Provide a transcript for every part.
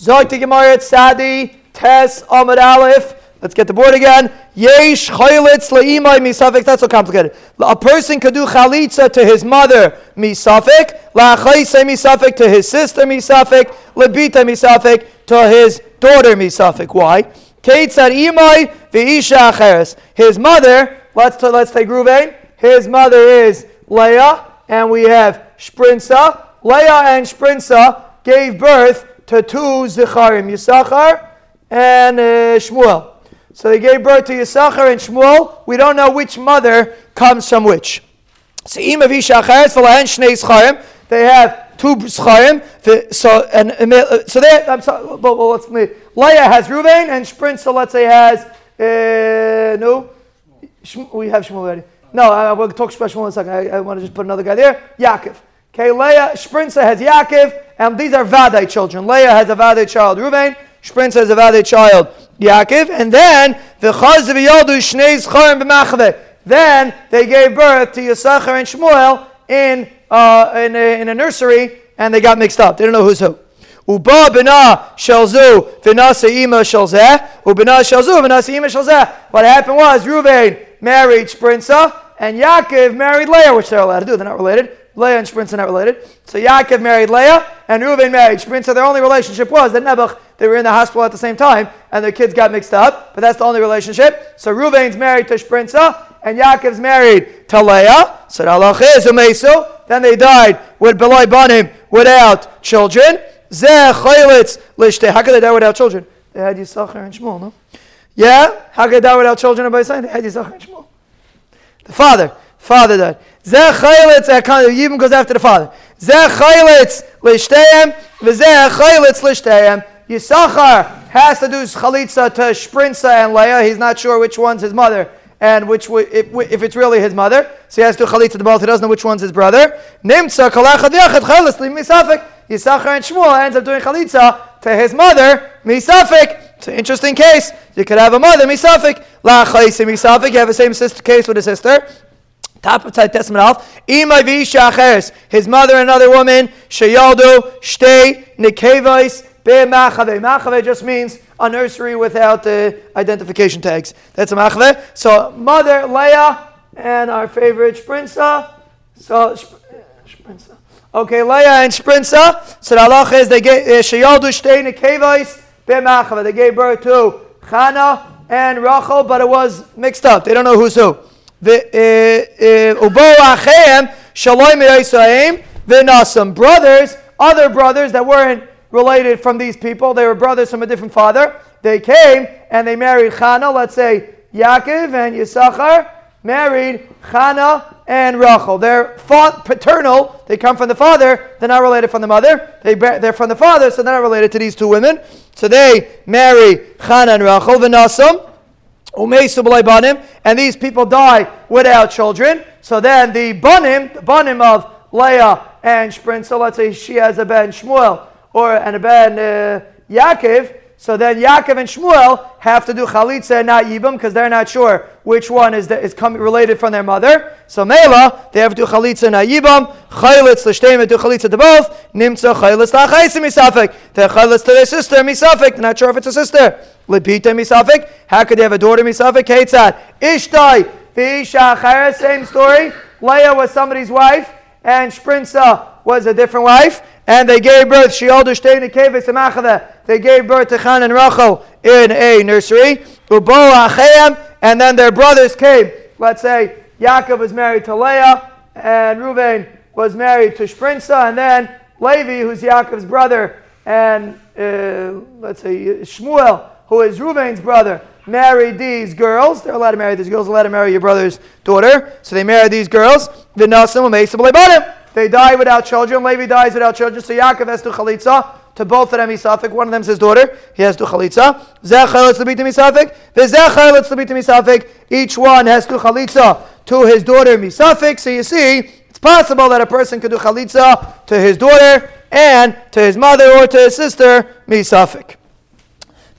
Zoyt Gemara Sadi Tes Amad Aleph. Let's get the board again. Yesh chaylitz le'imay misafik. That's so complicated. A person could do chalitza to his mother misafik. La'achayse misafik to his sister misafik. Lebita misafik to his daughter misafik. Why? Keitzad imay v'isha acheres. His mother. Let's let's take Ruvain. His mother is Leah, and we have Shprinsa. Leah and Shprinsa gave birth to two Zicharim, Yisachar and uh, Shmuel. So they gave birth to Yisachar and Shmuel. We don't know which mother comes from which. So Im of Isha Acharetz Shnei Zcharim. They have two Zcharim. So and uh, so they. I'm sorry. Well, let's Leah has Ruvain and Shprinsa. Let's say has uh, no. We have Shmuel already. No, I, will talk special in a second. I, I, want to just put another guy there. Yaakov. Okay, Leah, Shprinsa has Yaakov, and these are Vadai children. Leah has a Vadai child, Ruvain. Shprinsa has a Vadai child, Yaakov. And then, Then they gave birth to Yisachar and Shmuel in, uh, in, a, in a nursery, and they got mixed up. They don't know who's who. Uba bina shelzu v'nasa ima shelzeh. Ubina shelzu v'nasa ima shelzeh. What happened was Ruvain married Shprinsa, and Yaakov married Leah, which they're allowed to do. They're not related. Leah and Shprinsa are not related. So Yaakov married Leah, and Reuven married Shprinsa. Their only relationship was that Nebuch, they were in the hospital at the same time, and their kids got mixed up, but that's the only relationship. So Reuven's married to Shprinsa, and Yaakov's married to Leah. So Umesu. Then they died with Beloi Banim without children. Zeh Chaylitz Lishte. How could they die without children? They had Yisachar and Shmuel, no? Yeah? How could they die without children by saying they had Yisachar and Shmuel? The father. Father died. Zeh chaylitz, Yibam goes after the father. Zeh chaylitz lishteyem, v'zeh chaylitz lishteyem. Yisachar has to do chalitza to Shprinsa and Leah. He's not sure which one's his mother and which if, if it's really his mother. So he has to do chalitza to both. He doesn't know which one's his brother. Nimtza kalachad yachad chaylitz misafik. Yisachar and Shmuel ends up doing chalitza to his mother, misafik. It's an interesting case. You could have a mother, misafik. La chayse misafik. You have the same sister case with a sister. Top of Testament Alf. Imay v'isha His mother, another woman. Sheyaldo shtei nikevais be'machave. Machave just means a nursery without the identification tags. That's a machave. So mother Leah and our favorite Sprinsa. So Sprinsa. Okay, Leah and Sprinsa. So the halach is they gave uh, Sheyaldo shtei nikevais be'machave. They gave birth to Chana and Rachel, but it was mixed up. They don't know who's who. Ubo Achem Shalom Yisraim Vinasam. Brothers, other brothers that weren't related from these people, they were brothers from a different father. They came and they married Chana, let's say Yaakov and Yisachar married Chana and Rachel. They're paternal, they come from the father, they're not related from the mother. They, they're from the father, so they're not related to these two women. So they marry Chana and Rachel, Vinasam and these people die without children. So then the banim, the banim of Leah and Shprin, so let's say she has a ben Shmuel or and a ben uh, Yaakov. So then Yaakov and Shmuel have to do chalitza and not yibam because they're not sure which one is, the, is coming related from their mother. So Mela, they have to do chalitza and not yibam. Chalitz l'shteim do chalitza to both. Nimtza chalitz la'chaisim misafik. They're chalitz to their sister misafik. Not sure if it's a sister. Lepita misafik. How could they have a daughter misafik? Ketzad. Ishtai. V'isha Same story. Leah was somebody's wife and Sprinsa was a different wife, and they gave birth. She older stayed in the They gave birth to Chan and Rachel in a nursery. and then their brothers came. Let's say Yaakov was married to Leah, and Reuven was married to Sprinsa, and then Levi, who's Yaakov's brother, and uh, let's say Shmuel, who is Reuven's brother, married these girls. They're allowed to marry these girls. Allowed to marry your brother's daughter. So they married these girls. They die without children. Levi dies without children. So Yaakov has to chalitza to both of them misafik. One of them is his daughter. He has to chalitza. Each one has to chalitza to his daughter misafik. So you see, it's possible that a person could do chalitza to his daughter and to his mother or to his sister misafik.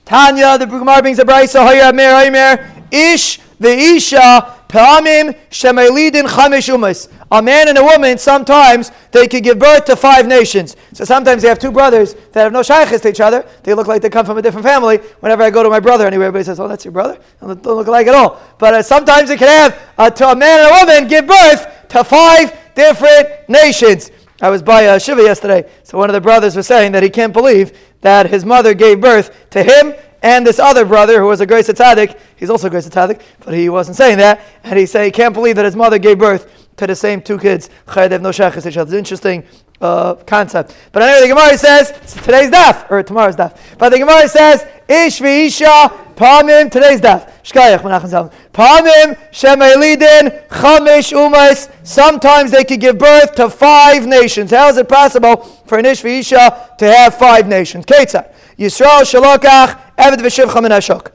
Tanya, the Gemara brings a brayso. Hayar Mer Ish the Isha Pa'amim shemelidin chamish umas. A man and a woman, sometimes they could give birth to five nations. So sometimes they have two brothers that have no shaykhs to each other. They look like they come from a different family. Whenever I go to my brother anywhere, everybody says, oh, that's your brother? Don't look alike at all. But uh, sometimes they can have uh, to a man and a woman give birth to five different nations. I was by uh, Shiva yesterday, so one of the brothers was saying that he can't believe that his mother gave birth to him and this other brother who was a great Tzaddik, he's also a great Tzaddik, but he wasn't saying that, and he said he can't believe that his mother gave birth to the same two kids. Have no shachas each other. It's an interesting uh, concept. But anyway, the Gemara says, today's daf, or tomorrow's daf, but the Gemara says, Ish v'isha pamim, today's daf. Shkayach, Menachem Zalman. Pamim, shemelidin, chamish umas. Sometimes they could give birth to five nations. How is it possible for an Ish v'isha to have five nations? Ketzah. Yisrael shalokach Eved v'shivcha min hashok.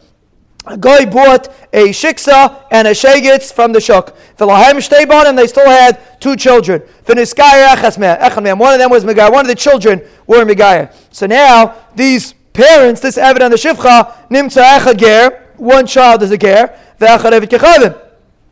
A guy bought a shiksa and a shegitz from the shuk. V'lahem shteiban, and they still had two children. V'niskaya echasmeh. One of them was Megaya. One of the children were Megaya. So now, these parents, this Eved and the shivcha, nimtza echad ger, one child is a ger, v'echad eved kechavim.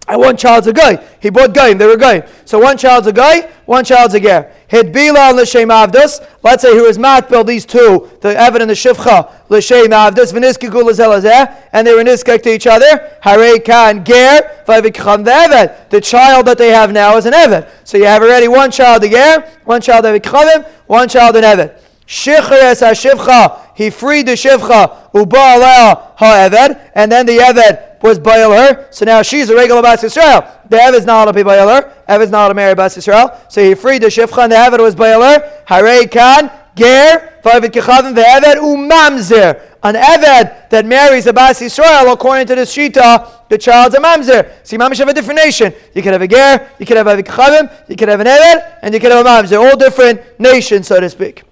And one child's a guy. He bought goyim, they were goyim. So one child's a guy, one child's a ger. Hidbila and l'shem avdus. Let's say he was matbil these two, the Evan and the Shivcha, l'shem avdus, v'niskiku l'zelazeh, and they were niskek to each other. Harei kan ger, v'avikcham v'evet. The child that they have now is an Evan. So you have already one child a ger, one child avikchamim, one child an Evan. Shichar es ha-shivcha, he freed the shivcha, uba aleh ha-eved, and then the Eved was Baal her, so now she's a regular Bas Yisrael. The Ev is not allowed to be Baal her. Ev is not allowed to marry Bas Yisrael. So he freed the Shifcha and the Ev was Baal her. Harei Khan, Ger, Vavid Kechavim, the Eved, Umamzer. An Eved that marries a Bas Yisrael, according to the Shita, the child's a Mamzer. See, Mamish have a different nation. You could have a Ger, you could have a Kechavim, you could have an Eved, and you could have a Mamzer. All different nations, so to speak.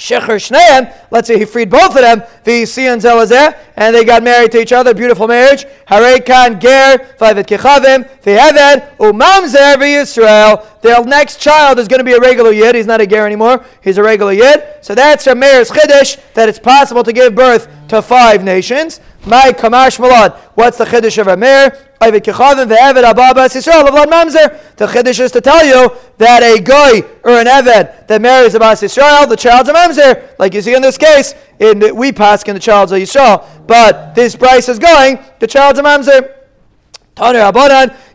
Shecher Shneim, let's say he freed both of them, V'yisian Zelazeh, and they got married to each other, beautiful marriage. Harei Kan Ger, V'avet Kechavim, V'yeved, Umamzer V'yisrael. Their next child is going to be a regular Yid. He's not a Ger anymore. He's a regular Yid. So that's a Meir's Chiddush, that it's possible to give birth to five nations. My Kamash Malad. What's the Chiddush of a Meir? The Chiddush is to tell you that a guy or an Eved that marries a Bas Yisrael, the child's a Mamzer, like you see in this case, in we pass in the child's a Yisrael. But this price is going, the child's a Mamzer.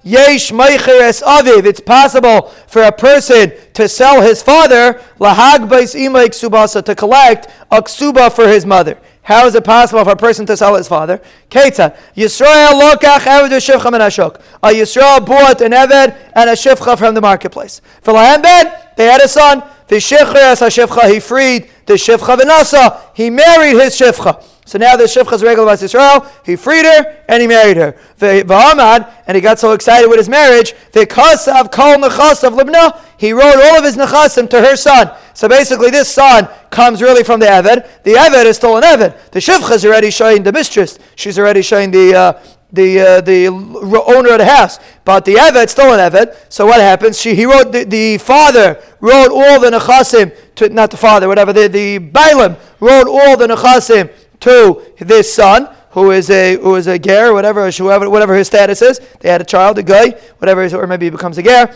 Yesh aviv. It's possible for a person to sell his father lahag subasa to collect a ksuba for his mother. How is it possible for a person to sell his father? Keita. Yisrael lokach eved shivcha min ashok. A Yisrael bought an eved and a shivcha from the marketplace. Ben, they had a son. The shivcha as a shivcha, he freed the shivcha v'nasa. He married his shivcha. So now the Shivcha is regular by Israel. He freed her and he married her. V'amad, and he got so excited with his marriage. V'kasav kol nechas of Libna. He wrote all of his nechasim to her son. So basically, this son comes really from the Eved. The Eved is still an Eved. The Shivcha is already showing the mistress. She's already showing the. Uh, the uh, the owner of the house, but the Eved still an Eved. So what happens? She he wrote the, the father wrote all the nechasim to not the father, whatever the the Balaam wrote all the nechasim to this son, who is a who is a ger, whatever whoever, whatever his status is. They had a child, a guy, whatever, or maybe he becomes a ger.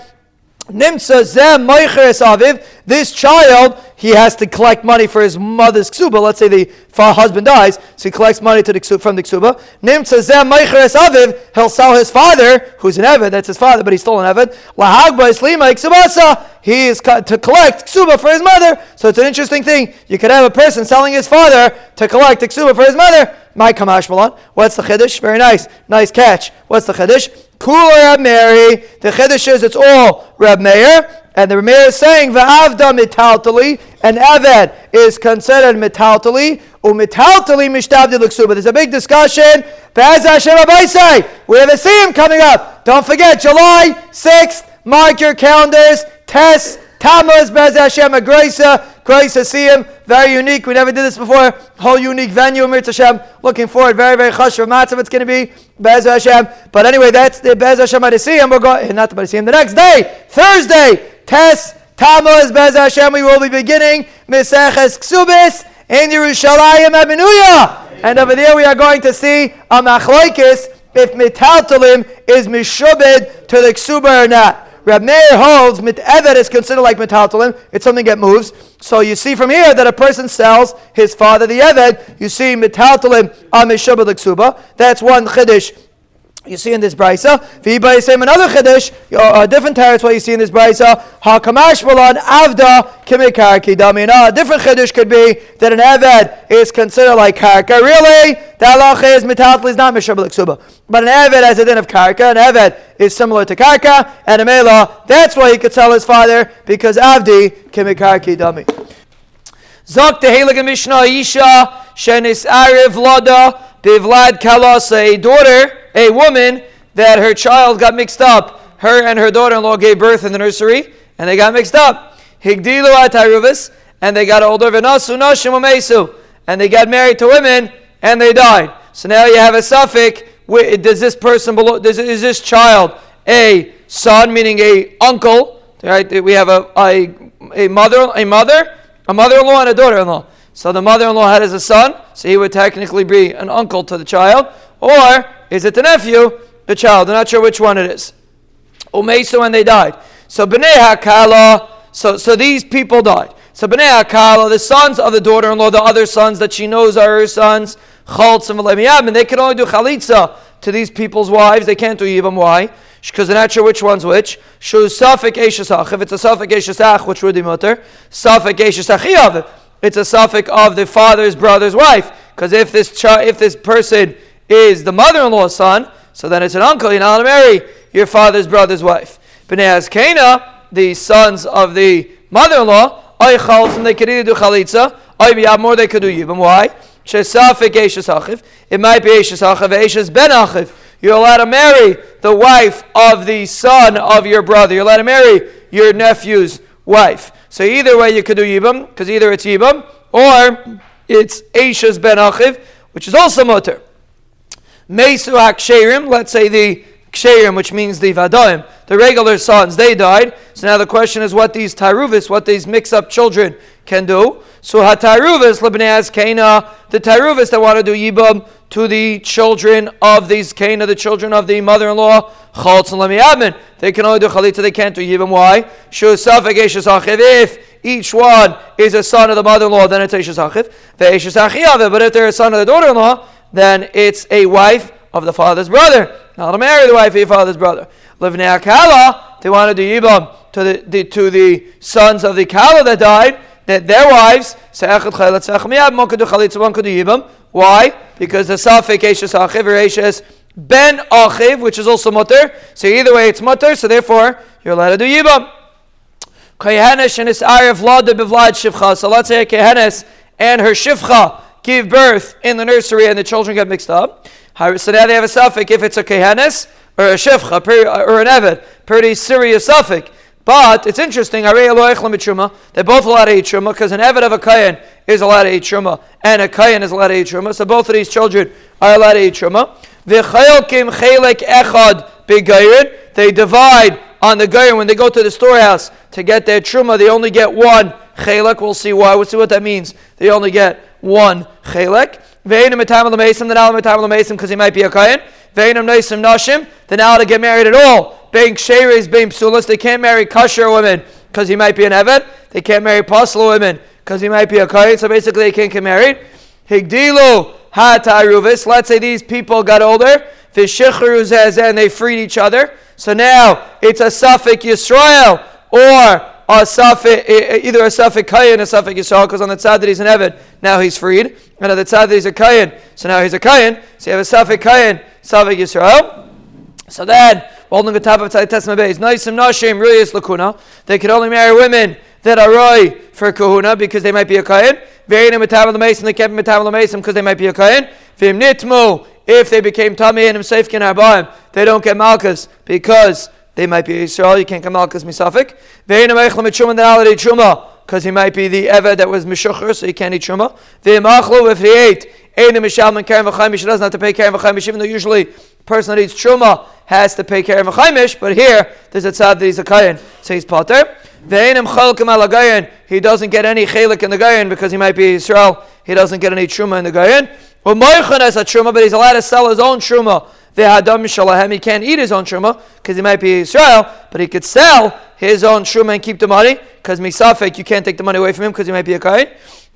Nimtza zem aviv. This child, he has to collect money for his mother's ksuba. Let's say the husband dies, so he collects money the ksuba, from the ksuba. Nimtza zem aviv. He'll sell his father, who's an eved. That's his father, but he's still an eved. Lahagba islima ksubasa. He is to collect ksuba for his mother. So it's an interesting thing. You could have a person selling his father to collect ksuba for his mother. My kamash malan. What's the chiddush? Very nice, nice catch. What's the chiddush? Kula Rab Meir. The chiddush is it's all Rab Meir. And the Rameir is saying, Va'avda mitaltali, and Eved is considered mitaltali, umitaltali mishtabdi l'ksuba. There's a big discussion. Be'ez Hashem We have a Siyam coming up. Don't forget, July 6th, mark your calendars, test, Tammuz, Bez Hashem, a grace, grace to see him. Very unique. We never did this before. Whole unique venue, Mir Hashem. Looking forward. Very, very chush for Matzav. It's going to be Bez Hashem. But anyway, that's the Bez Hashem him. We're going, not to see him. The next day, Thursday, Test, Tammuz, Bez Hashem. We will be beginning Meseches Ksubis in Yerushalayim Abenuya. And over there we are going to see a machloikis if metaltalim is mishubed to the ksuba or not. Rab Meir holds evet is considered like metaltalim. It's something that moves. So you see from here that a person sells his father the evet. You see metaltalim on mishubed ksuba. That's one chiddush you see in this brisa. V'ibay same another chiddush, a uh, different what you see in this brisa. Hakamash malan avda kimikar kidamina. A different chiddush could be that an eved is considered like karka. Really, the halacha is metatl is not mishabel ksuba, but an eved has a din of karka. An eved is similar to karka and a mela. That's why he could sell his father because avdi kimikar kidami. Zok the Heilige Mishnah Isha Shenis Ariv Lada Bivlad Kalas, a daughter a woman that her child got mixed up. Her and her daughter-in-law gave birth in the nursery, and they got mixed up. Higdilu ataruvis, and they got older. V'nasu nashim umesu, and they got married to women, and they died. So now you have a suffix. Does this person belong? Does, is this child a son, meaning a uncle? Right? We have a, a, a mother, a mother, a mother-in-law, and a daughter-in-law. So the mother-in-law had as a son, so he would technically be an uncle to the child. Or is it the nephew, the child? I'm not sure which one it is. Umesa when they died. So Bnei Hakala, so, so these people died. So Bnei Hakala, the sons of the daughter-in-law, the other sons that she knows are her sons, Chaltz and and they can only do Chalitza to these people's wives. They can't do Yibam. Why? Because they're not sure which one's which. Shu Safik Eshesach. If it's a Safik Eshesach, which would be mutter? Safik Eshesachiyav. It's a suffix of the father's brother's wife. Because if this child, if this person is the mother-in-law's son, so then it's an uncle. You're not to marry your father's brother's wife. Bnei Kana, the sons of the mother-in-law, and they could either do chalitza, ay more they could do yibam. Why? It might be eshes eshes ben achiv. You're allowed to marry the wife of the son of your brother. You're allowed to marry your nephew's wife. So either way you could do yibam, because either it's yibam or it's eshes ben achiv, which is also mutter. Mesu HaKsherim, let's say the Ksherim, which means the Vadoim, the regular sons, they died. So now the question is what these Tyruvis, what these mix up children can do. So HaTyruvis, Lebanez, Cana, the Tyruvis that want to do Yibam to the children of these Cana, the children of the mother in law, Chaltz and Lemiadmin. They can only do Chalita, they can't do Yibam. Why? If each one is a son of the mother in law, then it's Eshes Achiv. But if they're a son of the daughter in law, then it's a wife of the father's brother. Not to marry the wife of your father's brother. Livnei Akala, they want to do Yibam to the, the, to the sons of the Kala that died, that their wives, why? Because the Safik Eshes Achiv or Ben Achiv, which is also Mutter. So either way it's Mutter, so therefore you're allowed to do Yibam. Kehenes and his Arif Lada Bivlad Shivcha. So let's say Kehenes and her Shivcha give birth in the nursery and the children get mixed up. So now they have a suffix if it's a kehanis or a shifcha or an eved, pretty serious suffix. But it's interesting, they're both allowed to eat truma because an eved of a kayan is allowed to eat truma and a kayan is allowed to eat truma. So both of these children are allowed to eat truma. They divide on the gayer when they go to the storehouse to get their truma. They only get one chelek. We'll see why. We'll see what that means. They only get one chelek. Ve'enim etam l'meisim, then al etam l'meisim because he might be a kayan. Ve'enim noisim nashim, then al to get married at all. Being sheres, being psulas, they can't marry kosher women because he might be an evet. They can't marry pasla women because he might be a kayan. So basically, they can't get married. Higdilu hataruvis. Let's say these people got older. Vishichru and they freed each other. So now it's a suffix Yisrael or a Safik, either a Safik Kayan, a Safik Yisrael, because on the tzad that he's an Eved, now he's freed. And on the tzad that he's a Kayan, so now he's a Kayan. So you have a Safik Kayan, Safik Yisrael. So then, holding the top of Tzad Testament Beis, Noisim Nashim, really is Lakuna. They could only marry women that are roy for kahuna because they might be a kayan. Ve'enim metavel mason, they can't be metavel mason because they might be a kayan. V'im nitmu, if they became tummy and him safe arbaim, they don't get malchus because they might be Israel. You can't come out because misafik. Ve'ena meichlam et truma then truma because he might be the eved that was mishucher, so he can't eat truma. Ve'emachlu if he ate. Ena mishal men karen v'chaimish. He doesn't to pay karen v'chaimish, even though usually the person that eats truma has to pay karen v'chaimish. But here there's a tzad that he's a kayan, so he's potter. Ve'enim chalkim al He doesn't get any chalik in the gayin because he might be Israel. he doesn't get any truma in the gayin. Well, moichan has a truma, but he's allowed to sell his own truma. The hadam shalahem, he can't eat his own truma because he might be Israel, but he could sell his own truma and keep the money because misafek, you can't take the money away from him because he might be a kain.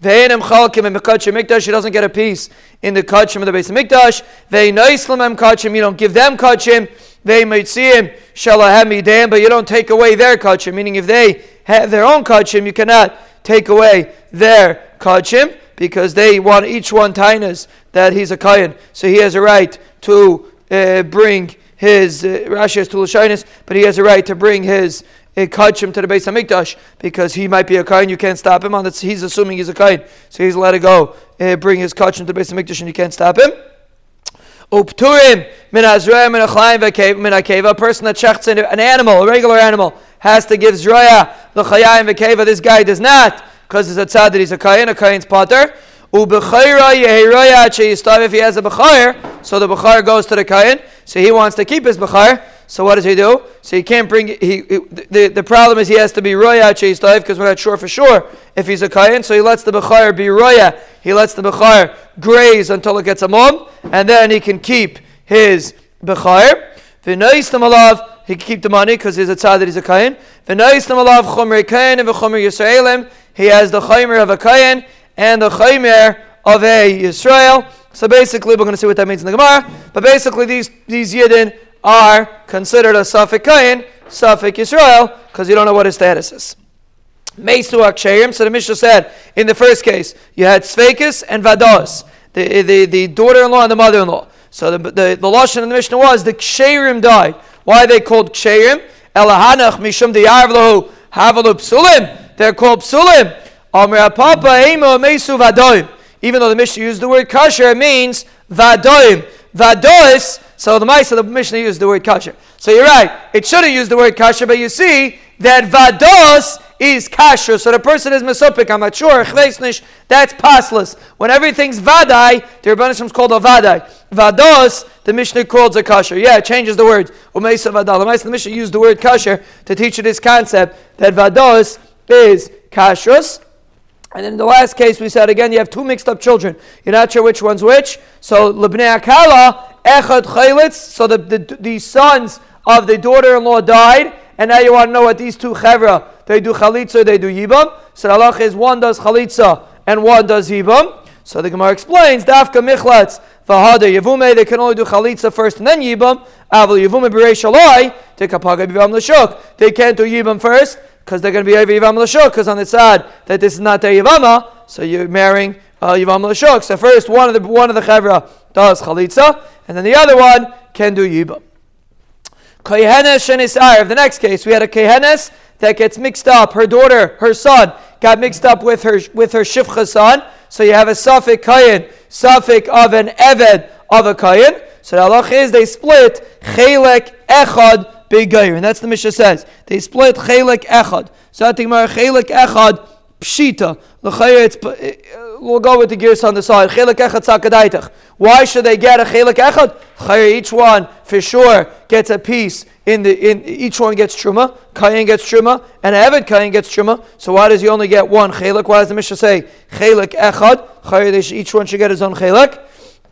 Ve'enim chalkim mekachim mikdash, he doesn't get a piece in the kachim of the base of mikdash. Ve'noislam kachim, you don't give them kachim. They might see him shalahem idam, but you don't take away their kachim. Meaning, if they have their own kachim, you cannot take away their kachim because they want each one tainas that he's a kayan. So he has a right to uh, bring his uh, Rashi has to but he has a right to bring his uh, kachim to the base of Mikdash because he might be a kain. You can't stop him on. He's assuming he's a kain, so he's let to go uh, bring his kachim to the base of Mikdash, and you can't stop him. Upturim min azroya min achayim min akeva. A person that shechts an animal, a regular animal, has to give zroya the chayim v'keva. This guy does not because it's a tzad that he's a kain. A kain's potter. If he has a bechayr, so the bechayr goes to the kain. So he wants to keep his bechayr. So what does he do? So he can't bring. He, he the, the problem is he has to be roya cheistav because we're not sure for sure if he's a kain. So he lets the bechayr be roya. He lets the bechayr graze until it gets a mom, and then he can keep his bechayr. V'noistam alav. He can keep the money because he's a tzad that he's a kain. V'noistam alav chomer kain and v'chomer yisraelim. He has the chomer of a kain and the Chaymer of a Yisrael. So basically, we're going to see what that means in the Gemara. But basically, these, these Yidden are considered a Safik Kayin, Safik Yisrael, because you don't know what his status is. So the Mishnah said, in the first case, you had Svekis and Vados, the, the, the daughter-in-law and the mother-in-law. So the, the, the Lashon in the Mishnah was, the Ksherim died. Why are they called Ksherim? Elahanach Mishum Diyarvlahu Havalu Psulim. They're called Psulim even though the Mishnah used the word kosher, it means vadoim. Vadois, so the Maisa, the Mishnah used the word kosher. So you're right, it should have used the word kosher, but you see that vados is kasher. So the person is mesopik, I'm not sure, that's passless. When everything's vadai, the Rabbanishim is called a vadai. Vados, the Mishnah calls a kosher. Yeah, it changes the words. Umeisa vadal. The Mishnah used the word kosher to teach you this concept that vados is kashrus. And in the last case, we said again, you have two mixed up children. You're not sure which one's which. So, Libnei Akala, Echad Chaylitz. So, the, the, the sons of the daughter in law died. And now you want to know what these two chevra, they do chalitza, they do yibam. So, the halach is one does chalitza and one does yibam. So, the Gemara explains, Dafka Michlatz, Vahada Yevume, they can only do chalitza first and then yibam. Aval Yevume B'rei Shalai. They can't do yibam first because they're going to be over Yivam Lashuk, because on the side that this is not their Yivama, so you're marrying uh, Yivam Lashuk. So first, one of the one of the Chevra does Chalitza, and then the other one can do Yibam. Kohenes Shenisar. The next case, we had a Kohenes that gets mixed up. Her daughter, her son, got mixed up with her with her Shifcha son. So you have a Safik Kayin, Safik of an Eved of a Kayin. So the halach is they split Chelek Echad Begayer. And that's the Mishnah says. They split Chelek Echad. So I think Chelek Echad Pshita. Uh, we'll go with the gears on the side. Chelek Echad Sakadaitach. Why should they get a Chelek Echad? Each one, for sure, gets a piece. In the in each one gets truma, Kayin gets truma, and Eved Kayin gets truma. So why does he only get one chelik? Why does the Mishnah say chelik echad? Each one should get his own chelik.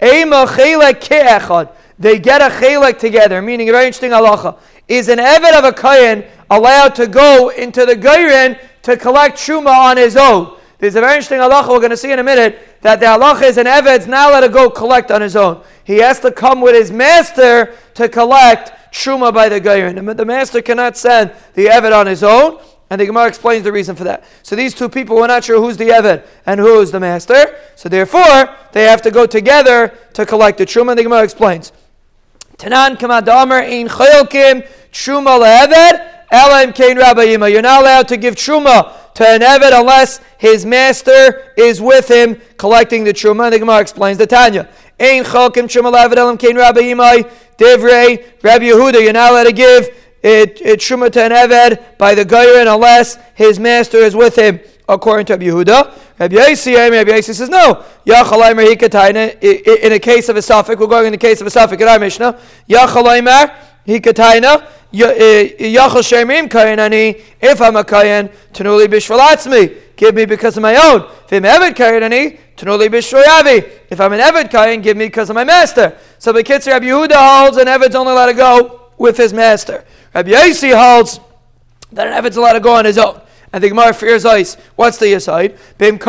Ema chelik ke echad. They get a chelik together, meaning a very interesting halacha is an Eved of a Kayan allowed to go into the Gairin to collect Shuma on his own? There's a very interesting halacha we're going to see in a minute that the halacha is an Eved's now let to go collect on his own. He has to come with his master to collect Shuma by the Gairin. The master cannot send the Eved on his own. And the Gemara explains the reason for that. So these two people were not sure who's the Eved and who's the master. So therefore, they have to go together to collect the Truma. The Gemara explains. Tanan kamad in chayilkim truma le'eved, elam kain rabbayima. You're not allowed to give truma to an eved unless his master is with him collecting the truma. And the Gemara explains the Tanya. Ein chalkim truma le'eved, elam kain rabbayima. Divrei, Rabbi Yehuda. You're not allowed to give it, it truma to an eved by the gayrin unless his master is with him according to Rabbi Yehuda. Rabbi Yossi, Rabbi Yossi says no. In a case of a suffix, we're going in the case of a suffix in our Mishnah. Yachalaimer hikataina yachal shemim kayanani. If I'm a kayan, tanuli bishvalatzmi. give me because of my own. If I'm Eved Kayanani, Tanuli Bishroyavi. If I'm an Eved Kayan, give me because of my master. So the Kitzur Rabbi Yehuda holds an Eved's only allowed to go with his master. Rabbi Yossi holds that an Eved's allowed to go on his own. And the Gemara fears ice. What's the aside? In the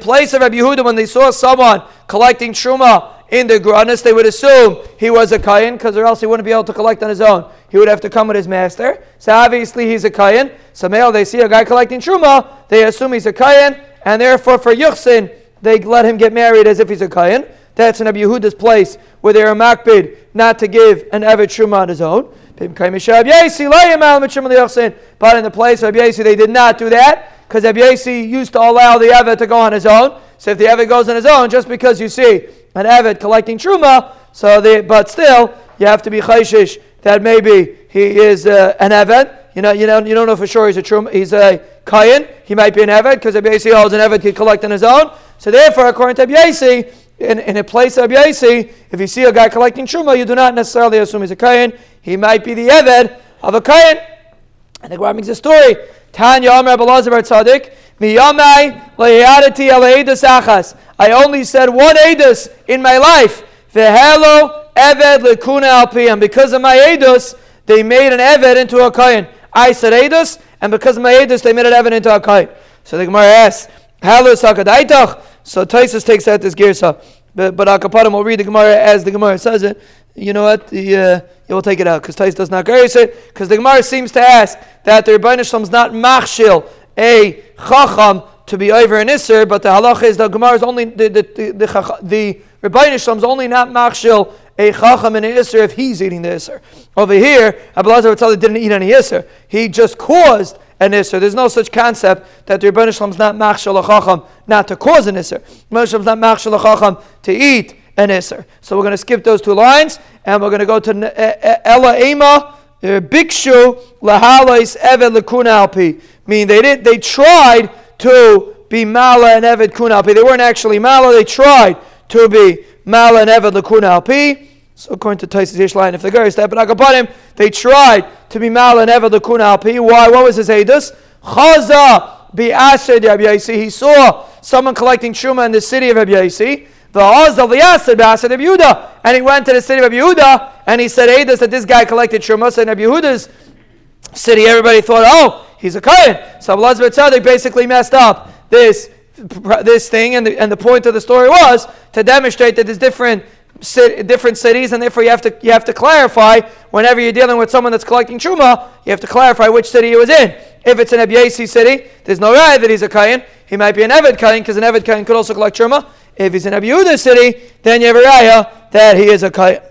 place of Rabbi Yehuda, when they saw someone collecting truma in the Granis, they would assume he was a Kayan, because or else he wouldn't be able to collect on his own. He would have to come with his master. So obviously he's a Kayan. So male, they see a guy collecting Truma, they assume he's a Kayan, and therefore for Yuchsin, they let him get married as if he's a Kayan. That's in Rabbi Yehuda's place where they are makbid not to give an Evet Truma on his own. But in the place of Rabbi they did not do that because Rabbi used to allow the Evet to go on his own. So if the Evet goes on his own, just because you see an Evet collecting Truma, so the, but still, you have to be chayshish that maybe he is uh, an Evet. You know, you know, you don't know for sure he's a Truma, he's a Kayan. He might be an Evet because Rabbi holds an Evet can collect on his own. So therefore, according to Rabbi in, in a place of Yaisi, if you see a guy collecting Truma, you do not necessarily assume he's a Kayan. He might be the Eved of a Kayan. And the Gemara makes a story. Tanya Amr Abelazar Tzaddik, Miyamai Layadati Alaedus Achas. I only said one Edus in my life. Vehelo Eved Lekuna Alpi. And because of my Edus, they made an Eved into a Kayan. I said Edus, and because of my Edus, they made an Eved into a Kayan. So the Gemara asks, Halus Hakadaitach. So Taisus takes out this girsa. But, but Akapadim will read the Gemara as the Gemara says it. You know what? The, uh, you'll take it out because Tais does not grace it. Because the Gemara seems to ask that the Rebbeinu Shalom is not machshil a chacham to be over an isser, but the halach is the Gemara is only the the the, the, the Rebbeinu Shalom is only not machshil a chacham and an isser if he's eating the isser. Over here, Abelazar Tzaddik didn't eat any isser. He just caused an Isser. There's no such concept that the Rebbeinu Shalom is not machshil a chacham not to cause an Isser. Rebbeinu Shalom is not machshel to eat an Isser. So we're going to skip those two lines and we're going to go to Ella Ema. Er, Bikshu lahalais eved lekuna alpi. Meaning they did they tried to be mala and eved kuna alpi. They weren't actually mala. They tried to be mala and eved lekuna alpi. So according to Taisus Yishline, if the is that but him, they tried to be mal and ever the kuna alpi. Why? What was his edus? Chaza be ased Rabbi He saw someone collecting truma in the city of Yehuda, and he went to the city of Yehuda, and he said edus that this guy collected truma. So in Yehuda's city, everybody thought, oh, he's a kohen. So Elazar Tzaddik basically messed up this this thing, and the, and the point of the story was to demonstrate that there's different different cities, and therefore you have to you have to clarify whenever you're dealing with someone that's collecting truma. You have to clarify which city he was in. If it's an Ebyasi city, there's no right that he's a kayan. He might be an Eved kayan because an Eved kayan could also collect truma. If he's in Abu city, then you have a raya that he is a kayan.